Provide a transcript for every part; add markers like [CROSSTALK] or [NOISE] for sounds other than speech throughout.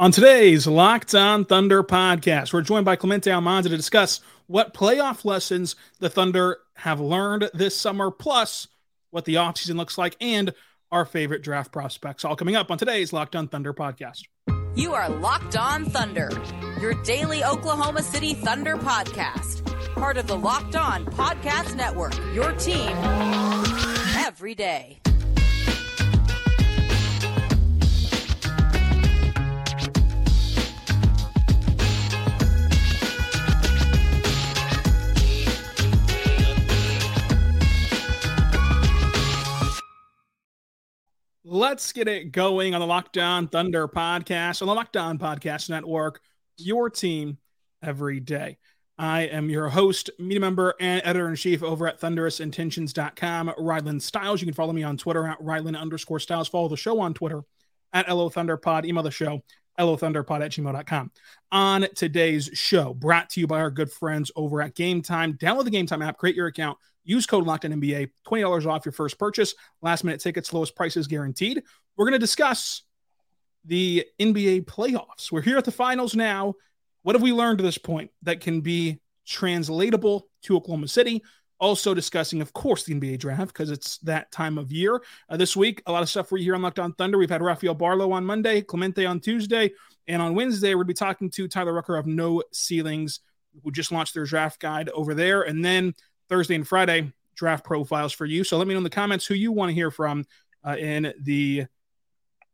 On today's Locked On Thunder podcast, we're joined by Clemente Almanza to discuss what playoff lessons the Thunder have learned this summer, plus what the offseason looks like and our favorite draft prospects. All coming up on today's Locked On Thunder podcast. You are Locked On Thunder, your daily Oklahoma City Thunder podcast. Part of the Locked On Podcast Network, your team every day. Let's get it going on the Locked On Thunder podcast, on the Locked On Podcast Network, your team every day. I am your host, media member, and editor in chief over at thunderousintentions.com, Ryland Styles. You can follow me on Twitter at Ryland underscore Styles. Follow the show on Twitter at LO Thunderpod. Email the show, lothunderpod at gmail.com. On today's show, brought to you by our good friends over at Game Time. Download the Game Time app, create your account, Use code NBA, $20 off your first purchase. Last minute tickets, lowest prices guaranteed. We're going to discuss the NBA playoffs. We're here at the finals now. What have we learned to this point that can be translatable to Oklahoma City? Also discussing, of course, the NBA draft because it's that time of year. Uh, this week, a lot of stuff you here on Locked On Thunder. We've had Rafael Barlow on Monday, Clemente on Tuesday, and on Wednesday, we'll be talking to Tyler Rucker of No Ceilings, who just launched their draft guide over there. And then Thursday and Friday draft profiles for you. So let me know in the comments who you want to hear from uh, in the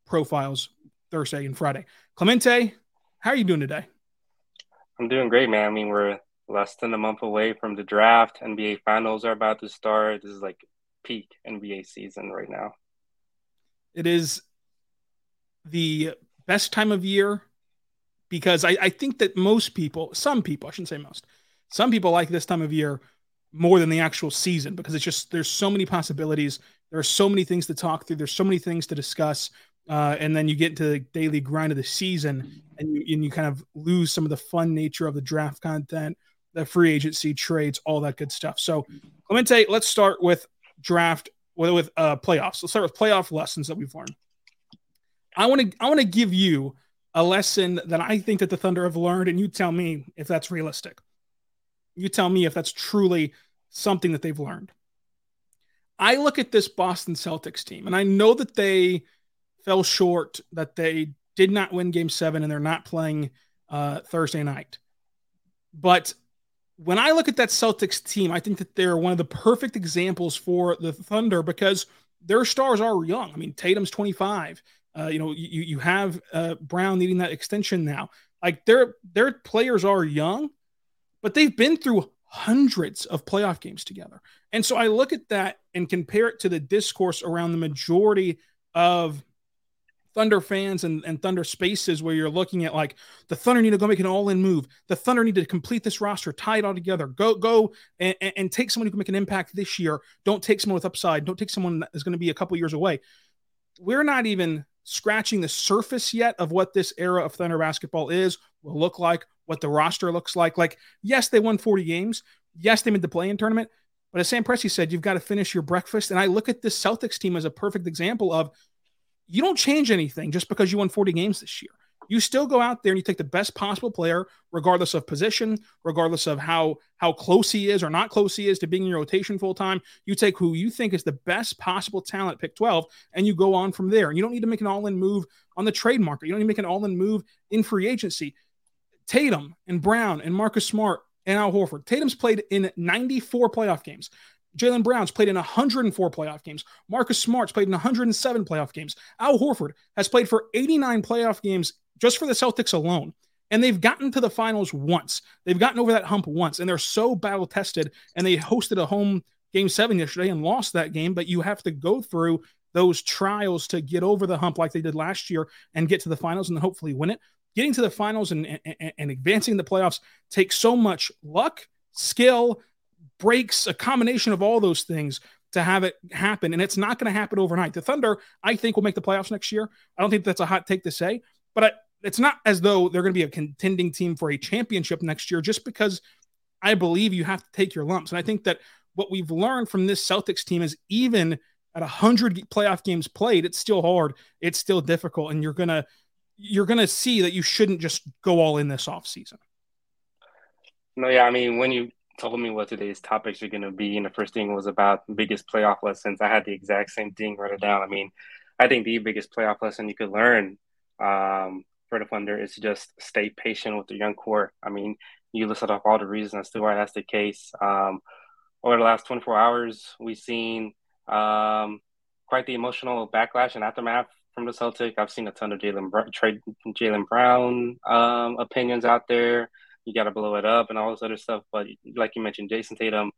profiles Thursday and Friday. Clemente, how are you doing today? I'm doing great, man. I mean, we're less than a month away from the draft. NBA finals are about to start. This is like peak NBA season right now. It is the best time of year because I, I think that most people, some people, I shouldn't say most, some people like this time of year more than the actual season because it's just there's so many possibilities. There are so many things to talk through. There's so many things to discuss. Uh, and then you get into the daily grind of the season and you, and you kind of lose some of the fun nature of the draft content, the free agency trades, all that good stuff. So, Clemente, let's start with draft with, with uh, playoffs. Let's start with playoff lessons that we've learned. I want to I want to give you a lesson that I think that the Thunder have learned, and you tell me if that's realistic. You tell me if that's truly something that they've learned. I look at this Boston Celtics team, and I know that they fell short, that they did not win game seven, and they're not playing uh, Thursday night. But when I look at that Celtics team, I think that they're one of the perfect examples for the Thunder because their stars are young. I mean, Tatum's 25. Uh, you know, you you have uh, Brown needing that extension now. Like their their players are young, but they've been through hundreds of playoff games together. And so I look at that and compare it to the discourse around the majority of Thunder fans and, and Thunder spaces where you're looking at like the Thunder need to go make an all in move. The Thunder need to complete this roster, tie it all together. Go, go and, and, and take someone who can make an impact this year. Don't take someone with upside. Don't take someone that is going to be a couple years away. We're not even scratching the surface yet of what this era of Thunder basketball is, will look like, what the roster looks like. Like, yes, they won 40 games. Yes, they made the play in tournament. But as Sam Presti said, you've got to finish your breakfast. And I look at this Celtics team as a perfect example of you don't change anything just because you won 40 games this year. You still go out there and you take the best possible player, regardless of position, regardless of how how close he is or not close he is to being in your rotation full time. You take who you think is the best possible talent, pick 12, and you go on from there. And you don't need to make an all-in move on the trade market. You don't need to make an all-in move in free agency. Tatum and Brown and Marcus Smart and Al Horford. Tatum's played in 94 playoff games. Jaylen Brown's played in 104 playoff games. Marcus Smart's played in 107 playoff games. Al Horford has played for 89 playoff games just for the Celtics alone. And they've gotten to the finals once. They've gotten over that hump once, and they're so battle tested. And they hosted a home game seven yesterday and lost that game. But you have to go through those trials to get over the hump like they did last year and get to the finals and then hopefully win it. Getting to the finals and, and, and advancing the playoffs takes so much luck, skill, breaks, a combination of all those things to have it happen. And it's not going to happen overnight. The Thunder, I think, will make the playoffs next year. I don't think that's a hot take to say, but I, it's not as though they're going to be a contending team for a championship next year just because I believe you have to take your lumps. And I think that what we've learned from this Celtics team is even at 100 playoff games played, it's still hard, it's still difficult, and you're going to you're going to see that you shouldn't just go all in this offseason. No, yeah, I mean, when you told me what today's topics are going to be, and the first thing was about biggest playoff lessons, I had the exact same thing written down. I mean, I think the biggest playoff lesson you could learn um, for the Thunder is just stay patient with the young core. I mean, you listed off all the reasons as to why that's the case. Um, over the last 24 hours, we've seen um, quite the emotional backlash and aftermath from the Celtic. I've seen a ton of Jaylen trade Jaylen Brown um, opinions out there. You got to blow it up and all this other stuff. But like you mentioned, Jayson Tatum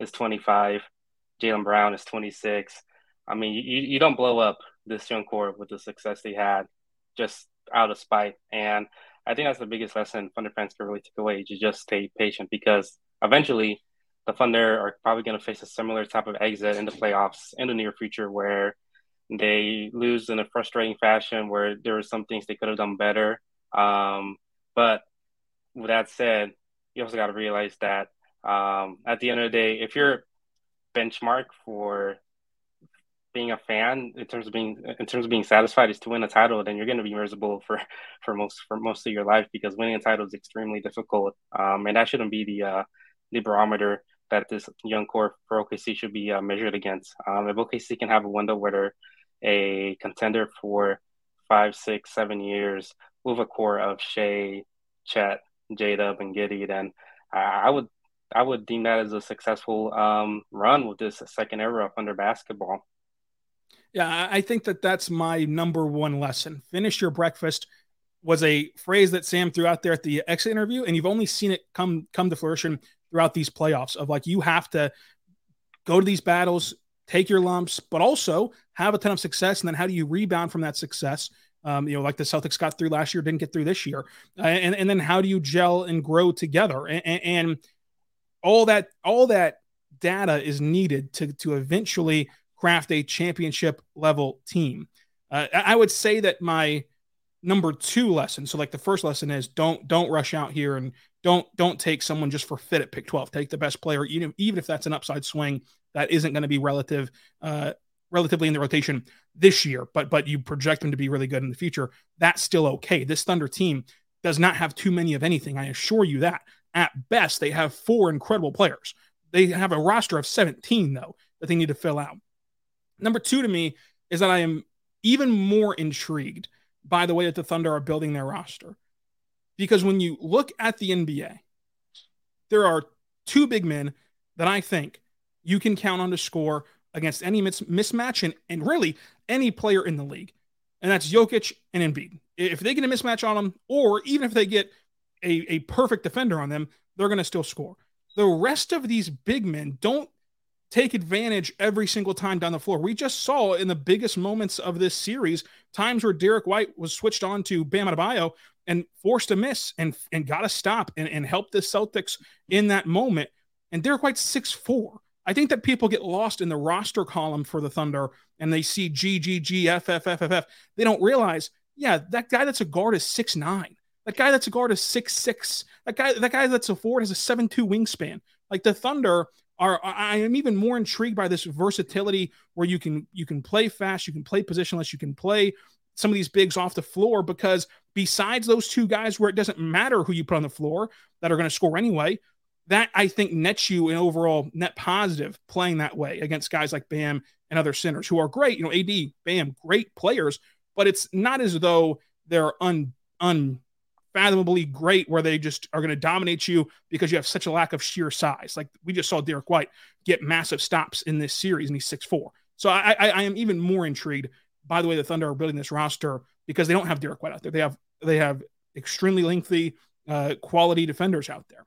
is 25, Jaylen Brown is 26. I mean, you, you don't blow up this young core with the success they had just out of spite. And I think that's the biggest lesson Thunder fans can really take away to just stay patient because eventually the Thunder are probably going to face a similar type of exit in the playoffs in the near future where they lose in a frustrating fashion where there were some things they could have done better. Um, but with that said, you also got to realize that um, at the end of the day, if your benchmark for being a fan in terms of being in terms of being satisfied is to win a title, then you're going to be miserable [LAUGHS] for for most for most of your life because winning a title is extremely difficult, um, and that shouldn't be the uh, the barometer that this young core for OKC should be uh, measured against. Um, if OKC can have a window where they're a contender for five, six, seven years with a core of Shai, Chet, J Dub, and Giddey, then I would I would deem that as a successful um, run with this second era of Thunder basketball. Yeah, I think that that's my number one lesson. Finish your breakfast was a phrase that Sam threw out there at the exit interview, and you've only seen it come come to fruition throughout these playoffs of like you have to go to these battles, take your lumps, but also have a ton of success. And then how do you rebound from that success? Um, you know, like the Celtics got through last year, didn't get through this year. Uh, and, and then how do you gel and grow together? And, and all that, all that data is needed to, to eventually craft a championship level team. Uh, I would say that my number two lesson. So like the first lesson is don't don't rush out here and don't don't take someone just for fit at pick 12. Take the best player, even even if that's an upside swing that isn't going to be relative uh relatively in the rotation this year, but but you project them to be really good in the future. That's still okay. This Thunder team does not have too many of anything. I assure you that. At best, they have four incredible players. They have a roster of 17 though that they need to fill out. Number two to me is that I am even more intrigued by the way that the Thunder are building their roster. Because when you look at the NBA, there are two big men that I think you can count on to score against any mis- mismatch and, and really any player in the league. And that's Jokic and Embiid. If they get a mismatch on them, or even if they get a, a perfect defender on them, they're going to still score. The rest of these big men don't take advantage every single time down the floor. We just saw in the biggest moments of this series times where Derrick White was switched on to Bam Adebayo and forced a miss and and got a stop and, and helped the Celtics in that moment. And Derrick White's six four. I think that people get lost in the roster column for the Thunder and they see G G G F F F F F. They don't realize, yeah, that guy that's a guard is six nine. That guy that's a guard is six six. That guy that guy that's a forward has a seven two wingspan. Like the Thunder are I am even more intrigued by this versatility where you can you can play fast, you can play positionless, you can play some of these bigs off the floor because besides those two guys where it doesn't matter who you put on the floor that are going to score anyway, that I think nets you an overall net positive playing that way against guys like Bam and other centers who are great. You know, AD, Bam, great players, but it's not as though they're un un fathomably great where they just are going to dominate you because you have such a lack of sheer size. Like we just saw Derrick White get massive stops in this series and he's six four. So I, I, I am even more intrigued by the way the Thunder are building this roster because they don't have Derrick White out there. They have they have extremely lengthy uh, quality defenders out there.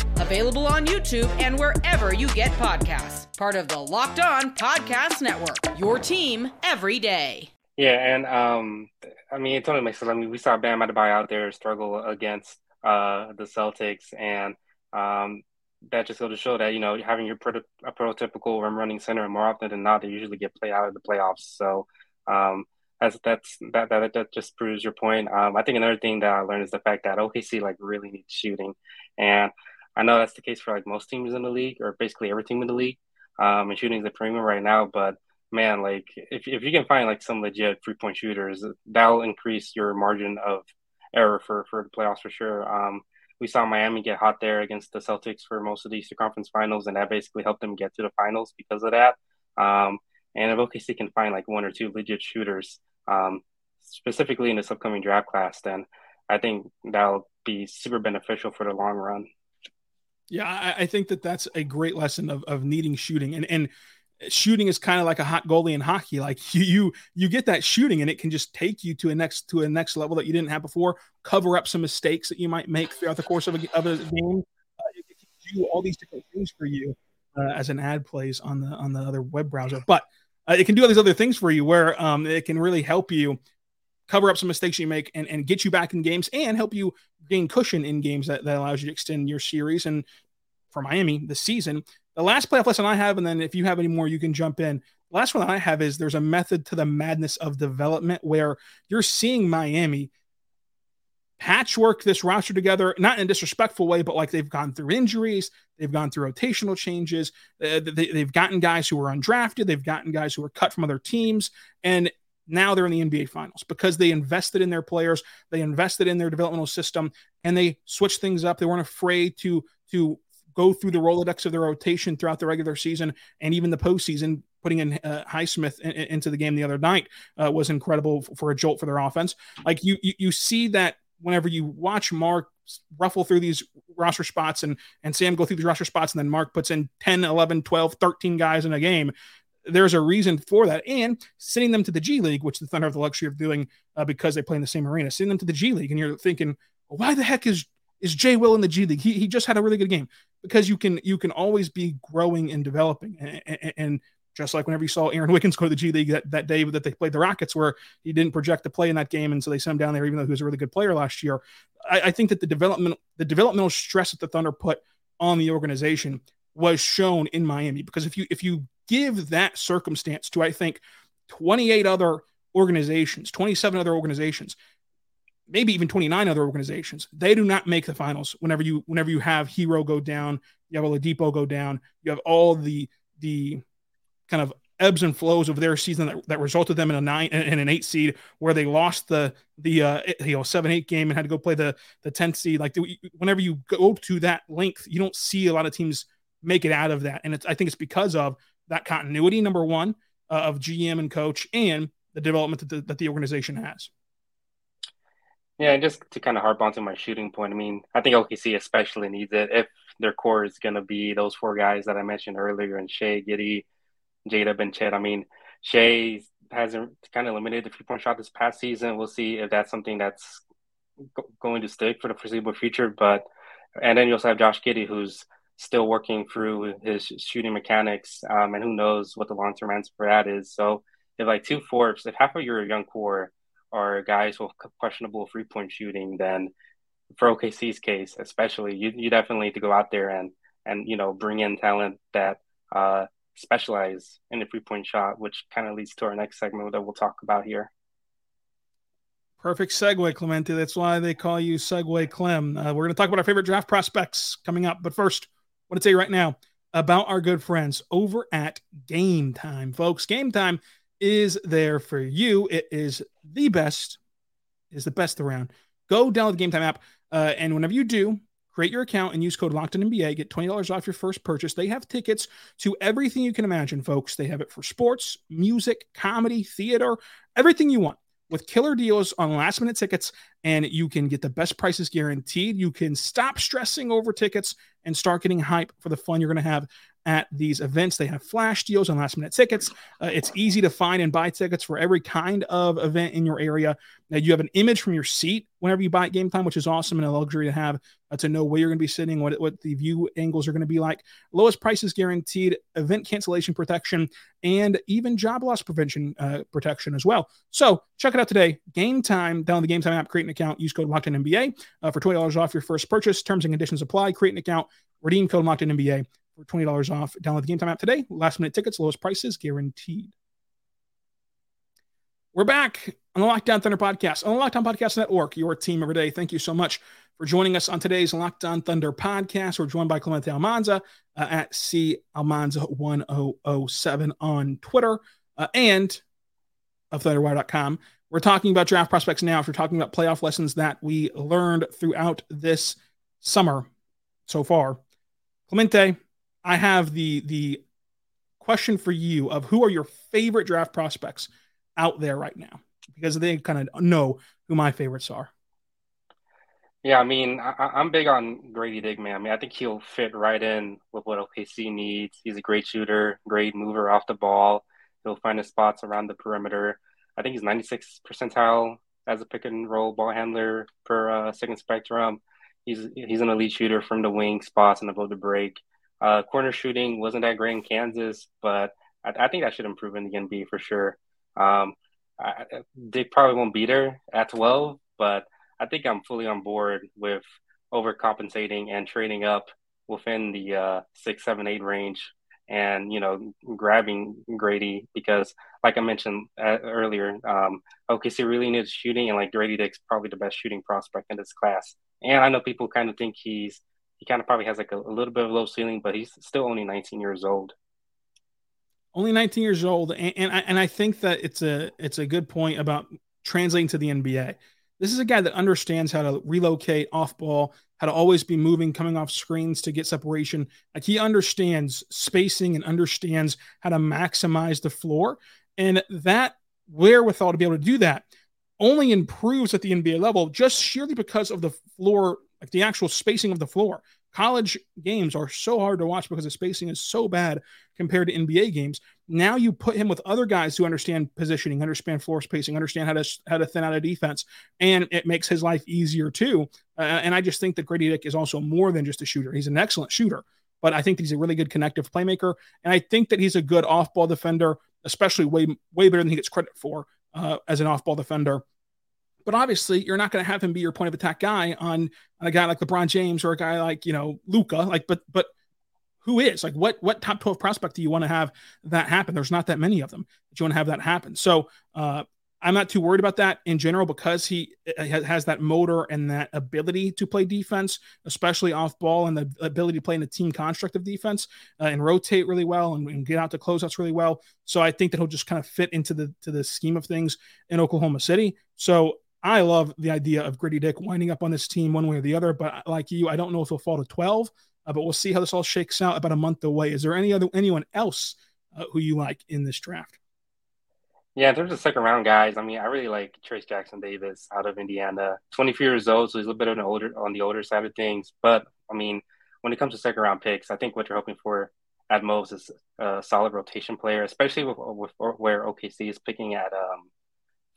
available on YouTube and wherever you get podcasts part of the Locked On Podcast Network. Your team every day. Yeah, and um, I mean, it totally makes sense. I mean, we saw Bam Adebayo out there struggle against uh, the Celtics, and um, that just goes to show that you know having your proto- a prototypical rim running center more often than not, they usually get played out of the playoffs. So um, that's that's that, that that just proves your point. Um, I think another thing that I learned is the fact that OKC like really needs shooting, and I know that's the case for like most teams in the league, or basically every team in the league um, and shooting is a premium right now. But man, like if if you can find like some legit three point shooters, that'll increase your margin of error for for the playoffs for sure. Um, we saw Miami get hot there against the Celtics for most of the Eastern Conference Finals, and that basically helped them get to the finals because of that. Um, and if OKC can find like one or two legit shooters, um, specifically in this upcoming draft class, then I think that'll be super beneficial for the long run. Yeah, I, I, think that that's a great lesson of, of needing shooting and and shooting is kind of like a hot goalie in hockey. Like [LAUGHS] you, you you get that shooting and it can just take you to a next to a next level that you didn't have before. Cover up some mistakes that you might make throughout the course of a, of a game. Uh, it can do all these different things for you uh, as an ad plays on the on the other web browser, but uh, it can do all these other things for you where um, it can really help you cover up some mistakes you make and, and get you back in games and help you gain cushion in games that, that allows you to extend your series and for Miami this season. The last playoff lesson I have, and then if you have any more, you can jump in. The last one I have is there's a method to the madness of development where you're seeing Miami patchwork this roster together, not in a disrespectful way, but like they've gone through injuries, they've gone through rotational changes, uh, they, have gotten guys who were undrafted, they've gotten guys who were cut from other teams, and now they're in the NBA finals because they invested in their players, they invested in their developmental system, and they switched things up. They weren't afraid to to go through the Rolodex of their rotation throughout the regular season and even the postseason. Putting in uh, Highsmith in, in, into the game the other night uh, was incredible for, a jolt for their offense. Like you, you, you see that whenever you watch Mark ruffle through these roster spots and and Sam go through these roster spots and then Mark puts in 10, 11, 12, 13 guys in a game, there's a reason for that. And sending them to the G League, which the Thunder have the luxury of doing uh, because they play in the same arena, sending them to the G League, and you're thinking, why the heck is is Jay Will in the G League? He, he just had a really good game because you can you can always be growing and developing. And, and, and, just like whenever you saw Aaron [LAUGHS] Wiggins go to the G League that, that day that they played the Rockets, where he didn't project to play in that game, and so they sent him down there, even though he was a really good player last year. I, I think that the development the developmental stress that the Thunder put on the organization was shown in Miami because if you if you give that circumstance to I think 28 other organizations, 27 other organizations, maybe even 29 other organizations. They do not make the finals whenever you whenever you have Herro go down, you have Oladipo go down, you have all the the kind of ebbs and flows of their season that, that resulted them in a nine and an eight seed where they lost the the uh, you know seven eight game and had to go play the the 10th seed like whenever you go to that length you don't see a lot of teams make it out of that and i think it's because of that continuity number one uh, of gm and coach and the development that the, that the organization has yeah, and just to kind of harp onto my shooting point, I mean, I think OKC especially needs it if their core is going to be those four guys that I mentioned earlier, and Shai, Giddey, Jada, and Chet. I mean, Shai hasn't kind of limited the three point shot this past season. We'll see if that's something that's going to stick for the foreseeable future. But and then you also have Josh Giddey, who's still working through his shooting mechanics, um, and who knows what the long term answer for that is. So if like two fourths, if half of your young core are guys with questionable three point shooting, then for OKC's case, especially, you, you definitely need to go out there and and you know bring in talent that uh, specialize in the three point shot, which kind of leads to our next segment that we'll talk about here. Perfect segue, Clemente. That's why they call you Segue Clem. Uh, we're going to talk about our favorite draft prospects coming up. But first, want to tell you right now about our good friends over at Game Time, folks. Game Time is there for you. It is the best, is the best around. Go download the Game Time app, uh, and whenever you do, Create your account and use code LOCKEDONNBA. Get $20 off your first purchase. They have tickets to everything you can imagine, folks. They have it for sports, music, comedy, theater, everything you want with killer deals on last minute tickets and you can get the best prices guaranteed. You can stop stressing over tickets and start getting hype for the fun you're going to have at these events. They have flash deals on last minute tickets. Uh, it's easy to find and buy tickets for every kind of event in your area. Now, you have an image from your seat whenever you buy at game time, which is awesome and a luxury to have uh, to know where you're going to be sitting, what, what the view angles are going to be like. Lowest prices guaranteed, event cancellation protection, and even job loss prevention uh, protection as well. So check it out today. Game time, download the Game Time app, create an account, use code LOCKEDONNBA uh, for $20 off your first purchase. Terms and conditions apply. Create an account, redeem code LOCKEDONNBA for $20 off. Download the Game Time app today. Last minute tickets, lowest prices guaranteed. We're back on the Locked On Thunder podcast on the Locked On Podcast Network, your team every day. Thank you so much for joining us on today's Locked On Thunder podcast. We're joined by Clemente Almanza uh, at C Almanza1007 on Twitter uh, and of ThunderWire.com. We're talking about draft prospects now. If we're talking about playoff lessons that we learned throughout this summer so far, Clemente, I have the the question for you of who are your favorite draft prospects out there right now because they kind of know who my favorites are. Yeah, I mean, I, am big on Grady Dick, man. I mean, I think he'll fit right in with what OKC needs. He's a great shooter, great mover off the ball. He'll find his spots around the perimeter. I think he's 96 percentile as a pick and roll ball handler per uh, second spectrum. He's he's an elite shooter from the wing spots and above the break. Uh, corner shooting wasn't that great in Kansas, but I, I think that should improve in the NBA for sure. Um, I, they probably won't beat her at 12, but I think I'm fully on board with overcompensating and trading up within the uh, six, seven, eight range, and you know, grabbing Grady because, like I mentioned uh, earlier, um, OKC really needs shooting, and like Grady Dick's probably the best shooting prospect in this class. And I know people kind of think he's he kind of probably has like a, a little bit of low ceiling, but he's still only 19 years old only 19 years old and, and I, and I think that it's a it's a good point about translating to the NBA. This is a guy that understands how to relocate off ball, how to always be moving, coming off screens to get separation. Like he understands spacing and understands how to maximize the floor. And that wherewithal to be able to do that only improves at the NBA level just sheerly because of the floor, like the actual spacing of the floor. College games are so hard to watch because the spacing is so bad compared to NBA games. Now you put him with other guys who understand positioning, understand floor spacing, understand how to how to thin out a defense, and it makes his life easier too. Uh, and I just think that Grady Dick is also more than just a shooter. He's an excellent shooter, but I think he's a really good connective playmaker, and I think that he's a good off-ball defender, especially way way better than he gets credit for uh, as an off-ball defender. But obviously, you're not going to have him be your point of attack guy on, on a guy like LeBron James or a guy like you know Luka. Like, but but who is? Like what what top 12 prospect do you want to have that happen? There's not that many of them that you want to have that happen. So uh, i'm not too worried about that in general because he uh, has that motor and that ability to play defense especially off ball and the ability to play in a team construct of defense uh, and rotate really well and, and, get out to closeouts really well. So i think that he'll just kind of fit into the to the scheme of things in oklahoma city. So I love the idea of Grady Dick winding up on this team one way or the other, but like you, I don't know if he'll fall to 12, uh, but we'll see how this all shakes out about a month away. Is there any other anyone else uh, who you like in this draft? Yeah, in terms of second round guys, I mean, I really like Trayce Jackson Davis out of Indiana. 24 years old, so he's a little bit on the older on the older side of things. But I mean, when it comes to second round picks, I think what you're hoping for at most is a solid rotation player, especially with, with where OKC is picking at um,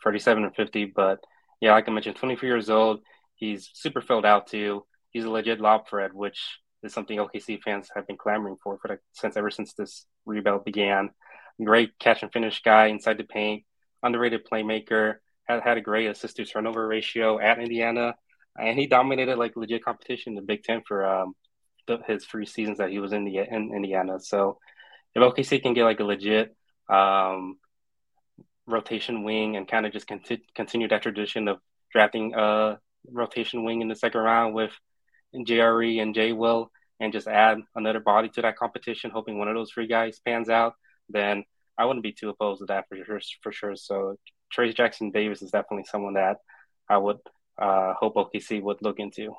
37 and 50. But yeah, like I mentioned, 24 years old. He's super filled out too. He's a legit lob threat, which is something OKC fans have been clamoring for for the, since ever since this rebuild began. Great catch and finish guy inside the paint, underrated playmaker. Had had a great assist to turnover ratio at Indiana, and he dominated like legit competition in the Big Ten for um, the, his three seasons that he was in the in Indiana. So if OKC can get like a legit um, rotation wing and kind of just conti- continue that tradition of drafting a rotation wing in the second round with JRE and J Will and just add another body to that competition, hoping one of those three guys pans out, then I wouldn't be too opposed to that for sure. For sure. So Trayce Jackson Davis is definitely someone that I would uh, hope OKC would look into.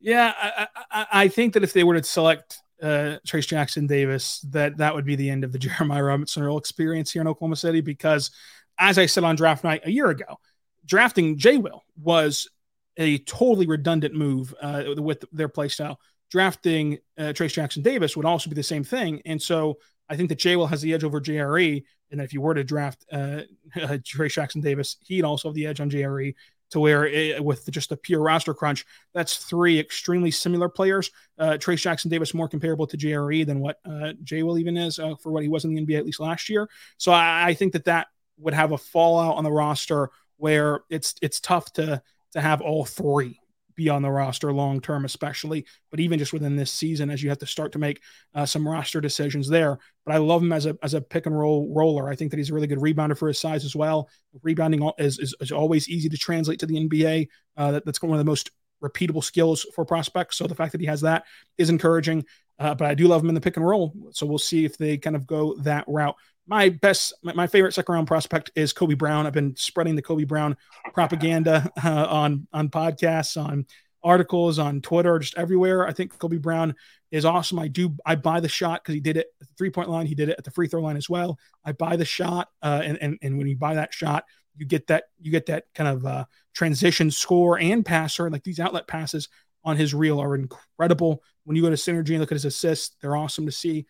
Yeah, I, I, I think that if they were to select uh, Trayce Jackson Davis, that that would be the end of the [LAUGHS] Jeremiah Robinson Earl experience here in Oklahoma City. Because, as I said on draft night a year ago, drafting J. Will was a totally redundant move uh, with their play style. Drafting uh, Trayce Jackson Davis would also be the same thing, and so I think that J. Will has the edge over JRE. And if you were to draft uh, [LAUGHS] Trayce Jackson Davis, he'd also have the edge on JRE to where it, with just a pure roster crunch, that's three extremely similar players. Uh, Trayce Jackson Davis more comparable to JRE than what uh, J Will even is uh, for what he was in the NBA at least last year. So I, I, think that that would have a fallout on the roster where it's it's tough to to have all three be on the roster long term, especially. But even just within this season, as you have to start to make uh, some roster decisions there. But I love him as a as a pick and roll roller. I think that he's a really good rebounder for his size as well. Rebounding is is, is always easy to translate to the NBA. Uh, that, that's one of the most repeatable skills for prospects. So the fact that he has that is encouraging. Uh, but I do love him in the pick and roll. So we'll see if they kind of go that route. My best, my, my favorite second round prospect is Kobe Brown. I've been spreading the Kobe Brown propaganda uh, on on podcasts, on articles, on Twitter, just everywhere. I think Kobe Brown is awesome. I do, I buy the shot because he did it at the three point line. He did it at the free throw line as well. I buy the shot, uh, and, and and when you buy that shot, you get that you get that kind of uh, transition score and passer. Like these outlet passes on his reel are incredible. When you go to Synergy and look at his assists, they're awesome to see.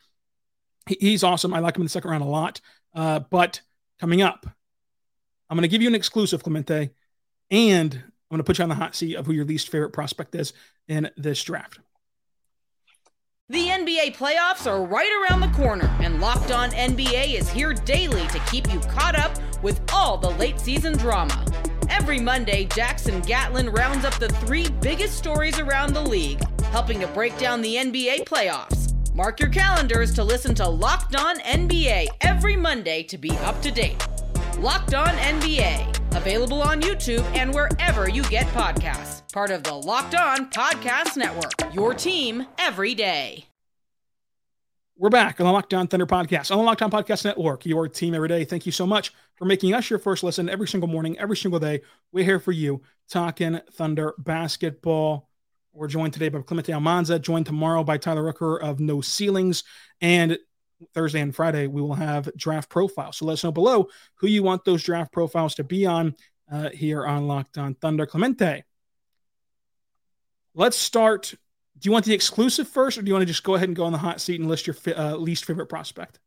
He, he's awesome. I like him in the second round a lot. Uh, but coming up, I'm going to give you an exclusive, Clemente, and I'm going to put you on the hot seat of who your least favorite prospect is in this draft. The NBA playoffs are right around the corner, and Locked On NBA is here daily to keep you caught up with all the late season drama. Every Monday, Jackson Gatlin rounds up the three biggest stories around the league, helping to break down the NBA playoffs. Mark your calendars to listen to Locked On NBA every Monday to be up to date. Locked On NBA, available on YouTube and wherever you get podcasts. Part of the Locked On Podcast Network, your team every day. We're back on the Locked On Thunder podcast, on the Locked On Podcast Network, your team every day. Thank you so much for making us your first listen every single morning, every single day. We're here for you, talking Thunder basketball. We're joined today by Clemente Almanza, joined tomorrow by Tyler Rucker of No Ceilings. And Thursday and Friday, we will have draft profiles. So let us know below who you want those draft profiles to be on uh, here on Locked On Thunder. Clemente, let's start do you want the exclusive first, or do you want to just go ahead and go on the hot seat and list your uh, least favorite prospect?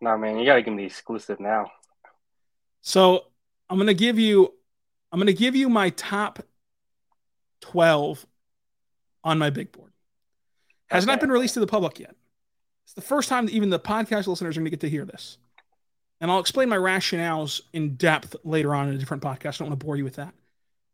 No, man, you gotta give me the exclusive now. So I'm gonna give you, I'm gonna give you my top twelve on my big board. Has okay. not been released to the public yet. It's the first time that even the podcast listeners are going to get to hear this. And I'll explain my rationales in depth later on in a different podcast. I don't want to bore you with that.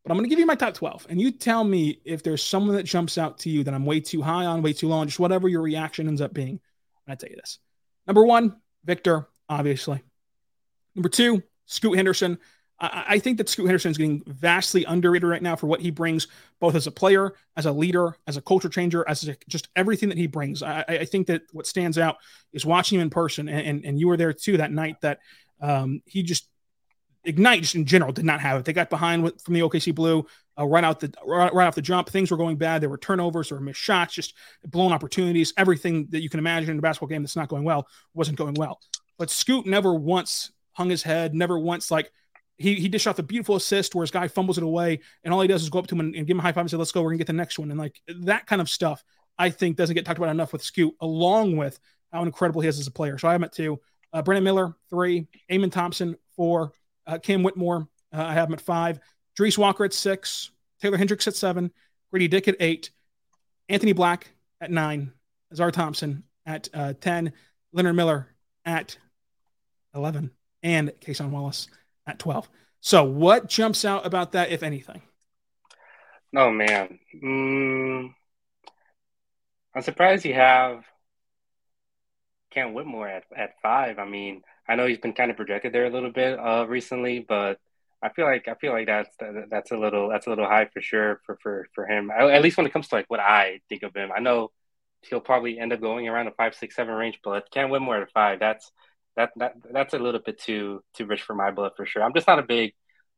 But I'm going to give you my top 12. And you tell me if there's someone that jumps out to you that I'm way too high on, way too low on, just whatever your reaction ends up being. And I tell you this. Number one, Victor, obviously. Number two, Scoot Henderson. I, think that Scoot Henderson is getting vastly underrated right now for what he brings, both as a player, as a leader, as a culture changer, as a, just everything that he brings. I, I, think that what stands out is watching him in person, and, and, and you were there too that night that um, he just Ignite just in general did not have it. They got behind with, from the OKC Blue uh, right out the right, right, off the jump. Things were going bad. There were turnovers, there were missed shots, just blown opportunities. Everything that you can imagine in a basketball game that's not going well wasn't going well. But Scoot never once hung his head. Never once like he he dished off a beautiful assist where his guy fumbles it away, and all he does is go up to him and, and give him a high five and say, "Let's go. We're gonna get the next one." And like that kind of stuff, I think doesn't get talked about enough with Scoot, along with how incredible he is as a player. So I am at two. Uh, Brandon Miller three, Amen Thompson four, uh, Cam Whitmore, uh, I have him at five. Jarace Walker at six. Taylor Hendricks at seven. Grady Dick at eight. Anthony Black at nine. Ausar Thompson at uh, 10. Leonard Miller at 11. And Cason Wallace at 12. So, what jumps out about that, if anything? Oh, man. Mm, I'm surprised you have Cam Whitmore at, at five. I mean, I know he's been kind of projected there a little bit uh, recently, but I feel like I feel like that's that's a little that's a little high for sure for for for him. At least when it comes to like what I think of him, I know he'll probably end up going around the five, six, seven range, but Cam Whitmore at five, that's that that that's a little bit too too rich for my blood for sure. I'm just not a big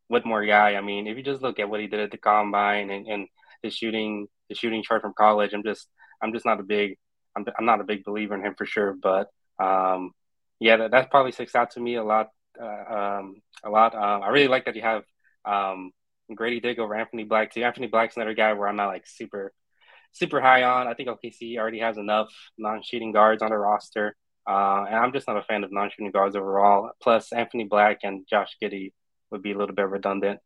Whitmore guy. I mean, if you just look at what he did at the combine and, and his shooting the shooting chart from college. I'm just I'm just not a big I'm I'm not a big believer in him for sure. But um, yeah, that, that probably sticks out to me a lot. Uh, um, a lot. Um, I really like that you have um, Grady Dick over Anthony Black too. Anthony Black's another guy where I'm not like super super high on. I think OKC already has enough non-shooting guards on the roster, uh, and I'm just not a fan of non-shooting guards overall. Plus, Anthony Black and Josh Giddey would be a little bit redundant.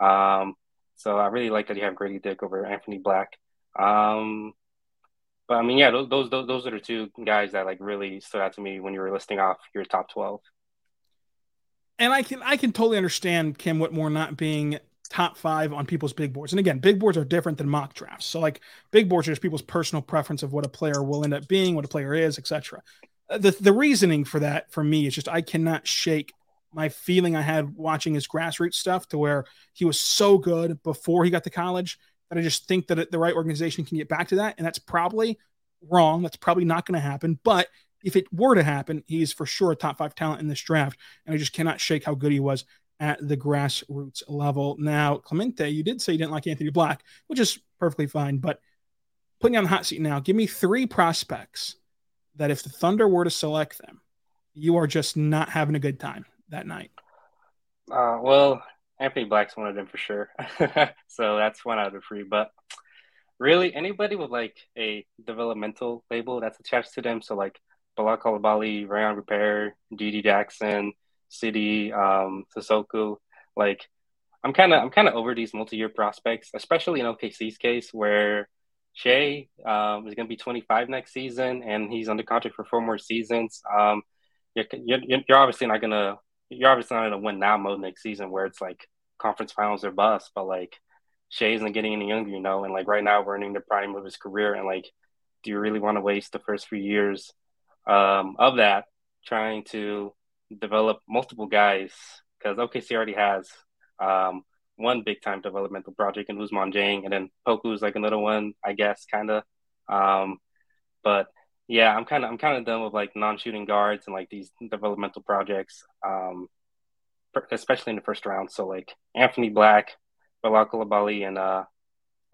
Um, so I really like that you have Grady Dick over Anthony Black. Um, but I mean, yeah, those, those those are the two guys that like really stood out to me when you were listing off your top twelve. And I can I can totally understand Cam Whitmore not being top five on people's big boards. And again, big boards are different than mock drafts. So like big boards are just people's personal preference of what a player will end up being, what a player is, etc. Uh, the the reasoning for that for me is just I cannot shake my feeling I had watching his grassroots stuff to where he was so good before he got to college that I just think that the right organization can get back to that. And that's probably wrong. That's probably not going to happen. But if it were to happen, he's for sure a top five talent in this draft. And I just cannot shake how good he was at the grassroots level. Now, Clemente, you did say you didn't like Anthony Black, which is perfectly fine, but putting on the hot seat now, give me three prospects that if the Thunder were to select them, you are just not having a good time that night. Uh, well, Anthony Black's one of them for sure. [LAUGHS] so that's one out of three. But really, anybody with like a developmental label that's attached to them, so like Bilal Coulibaly, Rayan Rupert, GG Jackson, Sidy, um, Cissoko. Like, I'm kind of I'm kind of over these multi-year prospects, especially in OKC's case where Shai um, is going to be 25 next season, and he's under contract for four more seasons. Um, you're, you're, you're obviously not going to you're obviously not in a win now mode next season where it's like conference finals or bust, but like Shai isn't getting any younger, you know, and like right now we're in the prime of his career, and like, do you really want to waste the first few years um, of that trying to develop multiple guys because OKC already has um, one big time developmental project in Ousmane Dieng, and then Poku's like another one, I guess, kind of. Um, but yeah, I'm kind of I'm kind of done with like non-shooting guards and like these developmental projects, um, especially in the first round. So like Anthony Black, Bilal Coulibaly, and uh,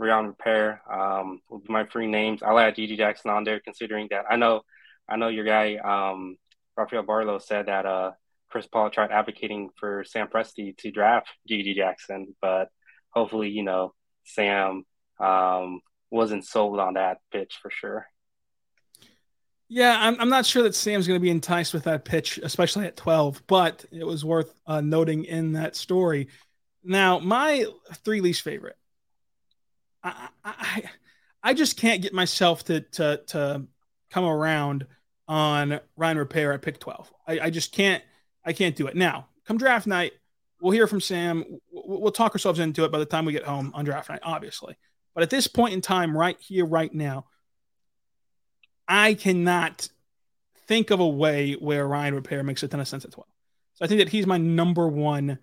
Rayan Rupert um, will be my three names. I'll add GG Jackson on there, considering that I know I know your guy um, Rafael Barlow said that uh, Chris Paul tried advocating for Sam Presti to draft GG Jackson, but hopefully, you know, Sam um, wasn't sold on that pitch for sure. Yeah, I'm, I'm not sure that Sam's going to be enticed with that pitch, especially at 12, but it was worth uh, noting in that story. Now, my three least favorite, I, I, I just can't get myself to, to, to come around on Rayan Rupert at pick 12. I, I just can't I can't do it. Now, come draft night, we'll hear from Sam. We'll, talk ourselves into it by the time we get home on draft night, obviously. But at this point in time, right here, right now, I cannot think of a way where Rayan Rupert makes a ton of sense at 12. So I think that he's my number one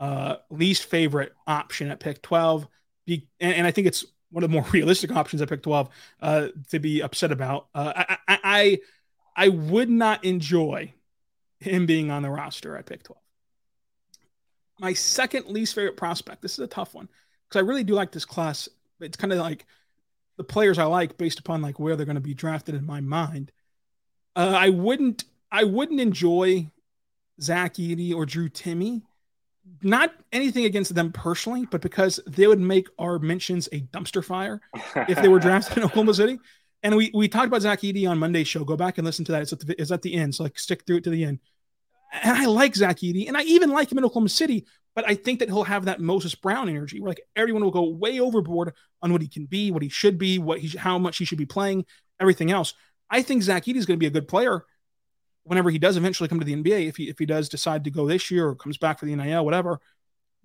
uh, least favorite option at pick 12. Be, and, and, I think it's one of the more [LAUGHS] realistic options at pick 12 uh, to be upset about. Uh, I, I, I I would not enjoy him being on the roster at pick 12. My second least favorite prospect, this is a tough one because I really do like this class. It's kind of like the players I like based upon like where they're going to be drafted in my mind. Uh, I wouldn't I wouldn't enjoy Zach Edey or Drew Timme. Not anything against them personally, but because they would make our mentions a dumpster fire if they were [LAUGHS] drafted in Oklahoma City. And we we talked about Zach Edey on Monday's show. Go back and listen to that. It's at the, it's at the end. So like stick through it to the end. And I like Zach Edey, and I even like him in Oklahoma City. But I think that he'll have that Moses Brown energy, where like everyone will go way overboard on what he can be, what he should be, what he how much he should be playing, everything else. I think Zach Edey is going to be a good player whenever he does eventually come to the NBA. If he if he does decide to go this year or comes back for the NIL, whatever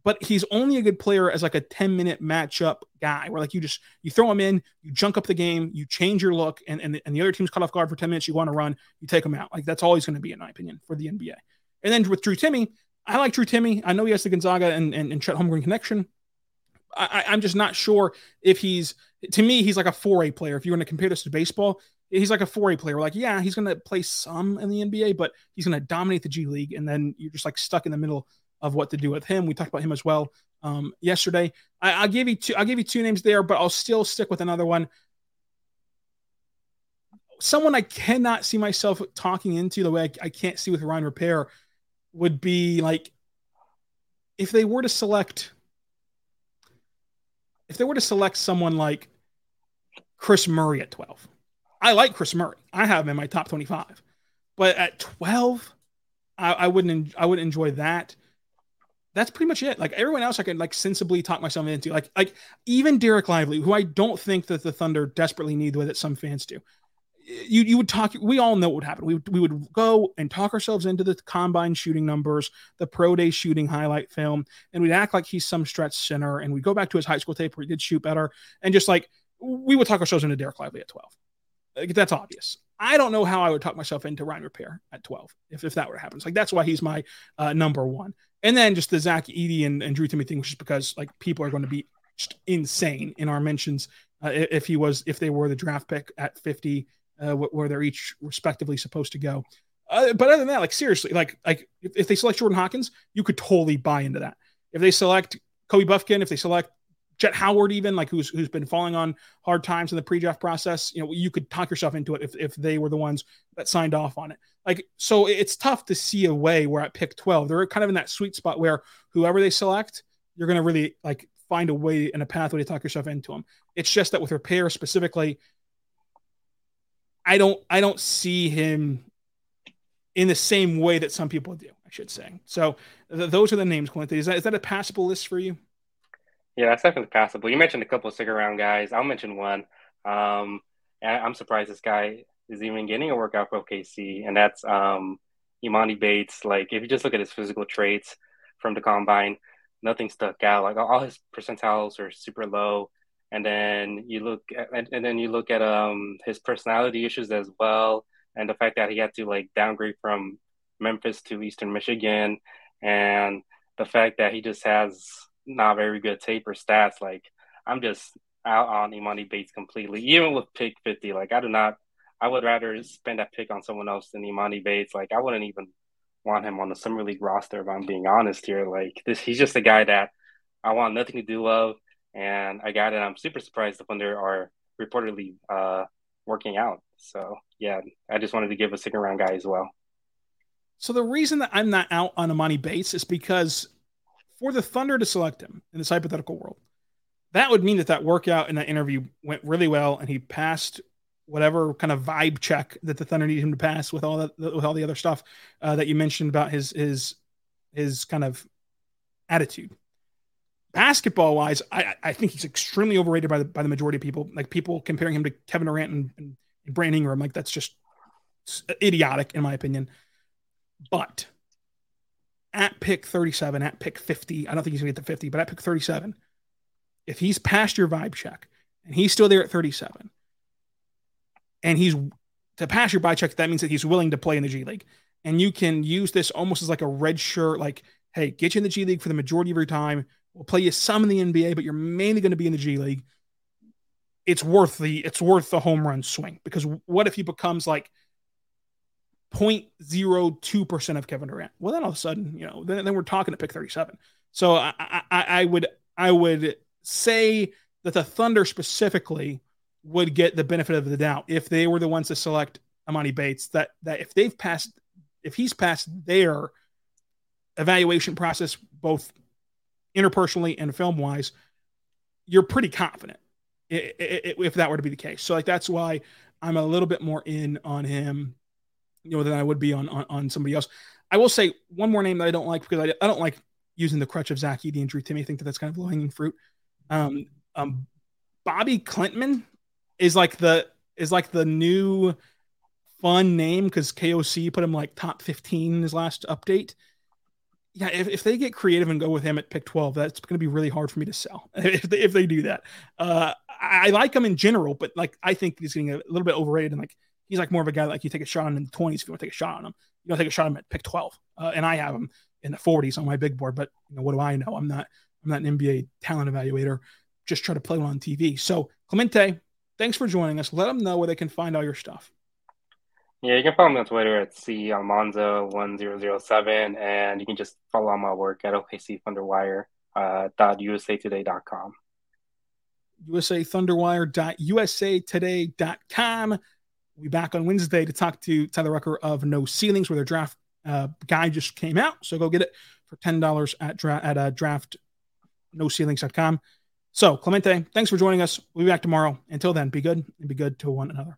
but he's only a good player as like a 10 minute matchup guy where like you just you throw him in you junk up the game you change your look and, and, and the other team's cut off guard for 10 minutes you want to run you take him out like that's always going to be in my opinion for the nba and then with drew Timme, i like drew Timme. i know he has the gonzaga and, and, and chet holmgren connection I, i'm just not sure if he's to me he's like a 4a player if you're going to compare this to baseball he's like a 4A player. Like, yeah, he's going to play some in the NBA, but he's going to dominate the G League. And then you're just like stuck in the middle of what to do with him. We talked about him as well um, yesterday. I, I'll give you two. I'll give you two names there, but I'll still stick with another one. Someone I cannot see myself talking into the way I, I can't see with Rayan Rupert would be like if they were to select if they were to select someone like Kris Murray at 12. I like Kris Murray. I have him in my top 25. But at 12, I, I wouldn't I wouldn't enjoy that. That's pretty much it. Like everyone else, I can like sensibly talk myself into. Like like even Dereck Lively, who I don't think that the Thunder desperately need the way that some fans do you you would talk. We all know what would happen. We we would go and talk ourselves into the combine shooting numbers, the pro day shooting highlight film, and we'd act like he's some stretch center, and we'd go back to his high school tape where he did shoot better, and just like we would talk ourselves into Dereck Lively at twelve. Like, that's obvious. I don't know how I would talk myself into Rayan Rupert at 12 if, if that were to happen. like that's why he's my uh, number one. And then just the Zach Edey and, and Drew Timme thing, which is because like people are going to be insane in our mentions uh, if he was if they were the draft pick at 50 uh, where they're each respectively supposed to go. Uh, but other than that, like seriously, like like if, if, they select Jordan Hawkins, you could totally buy into that. If they select Kobe Bufkin, if they select Jett Howard, even like who's who's been falling on hard times in the pre-draft process, you know, you could talk yourself into it if if they were the ones that signed off on it. Like so, it's tough to see a way where at pick twelve, they're kind of in that sweet spot where whoever they select, you're going to really like find a way and a pathway to talk yourself into them. It's just that with Rupert specifically, I don't I don't see him in the same way that some people do. I should say. So th- those are the names, Clemente. Is that is that a passable list for you? Yeah, that's definitely passable. You mentioned a couple of stick around guys. I'll mention one. Um, I'm surprised this guy is even getting a workout for OKC, and that's um, Emoni Bates. Like, if you just look at his physical traits from the combine, nothing stuck out. Like, all his percentiles are super low and then you look at, and, and then you look at um his personality issues as well and the fact that he had to like downgrade from Memphis to Eastern Michigan and the fact that he just has not very good tape or stats like I'm just out on Emoni Bates completely even with pick 50 like I do not I would rather spend that pick on someone else than Emoni Bates. Like I wouldn't even want him on the summer league roster if I'm being honest here. Like this he's just a guy that I want nothing to do of and I got it. I'm super surprised the Thunder are reportedly uh, working out. So yeah, I just wanted to give a second round guy as well. So the reason that I'm not out on Emoni Bates is because for the Thunder to select him in this hypothetical world, that would mean that that workout and that interview went really well, and he passed whatever kind of vibe check that the Thunder needed him to pass with all that with all the other stuff uh, that you mentioned about his his his kind of attitude basketball wise, I, I think he's extremely overrated by the by the majority of people. Like people comparing him to Kevin Durant and, and, and Brandon Ingram, like that's just idiotic in my opinion. But at pick 37, at pick 50, I don't think he's gonna get to 50, but at pick 37, if he's past your vibe check and he's still there at 37, and he's to pass your vibe check, that means that he's willing to play in the G League. And you can use this almost as like a red shirt, like, hey, get you in the G League for the majority of your time We'll play you some in the NBA, but you're mainly going to be in the G League. It's worth the it's worth the home run swing because what if he becomes like 0.02 percent of Kevin Durant? Well, then all of a sudden, you know, then, then we're talking to pick 37. So I, I, I would I would say that the Thunder specifically would get the benefit of the doubt if they were the ones to select Emoni Bates. That that if they've passed, if he's passed their evaluation process, both interpersonally and film wise, you're pretty confident if that were to be the case. So like that's why I'm a little bit more in on him, you know, than I would be on on, on somebody else. I will say one more name that I don't like because I, I don't like using the crutch of Zach Edey and Drew Timme. I think that that's kind of low hanging fruit. Um, um, Bobi Klintman is like the is like the new fun name because KOC put him like top 15 in his last update yeah, if, if they get creative and go with him at pick 12, that's going to be really hard for me to sell [LAUGHS] if they, if they do that. Uh, I, I like him in general, but like I think he's getting a little bit overrated. And like he's like more of a guy like you take a shot on in the 20s if you want to take a shot on him. You don't take a shot on him at pick 12. Uh, and I have him in the 40s on my big board, but you know what do I know? I'm not I'm not an NBA talent evaluator. Just try to play one on TV. So Clemente, thanks for joining us. Let them know where they can find all your stuff. Yeah, you can follow me on Twitter at c almanzo1007, and you can just follow my work at OKC uh, .usatoday.com. USAThunderwire.usatoday.com. We'll be back on Wednesday to talk to Tyler Rucker of No Ceilings, where their draft uh, guide just came out. So go get it for $10 at, dra- at uh, draft noceilings.com. So, Clemente, thanks for joining us. We'll be back tomorrow. Until then, be good and be good to one another.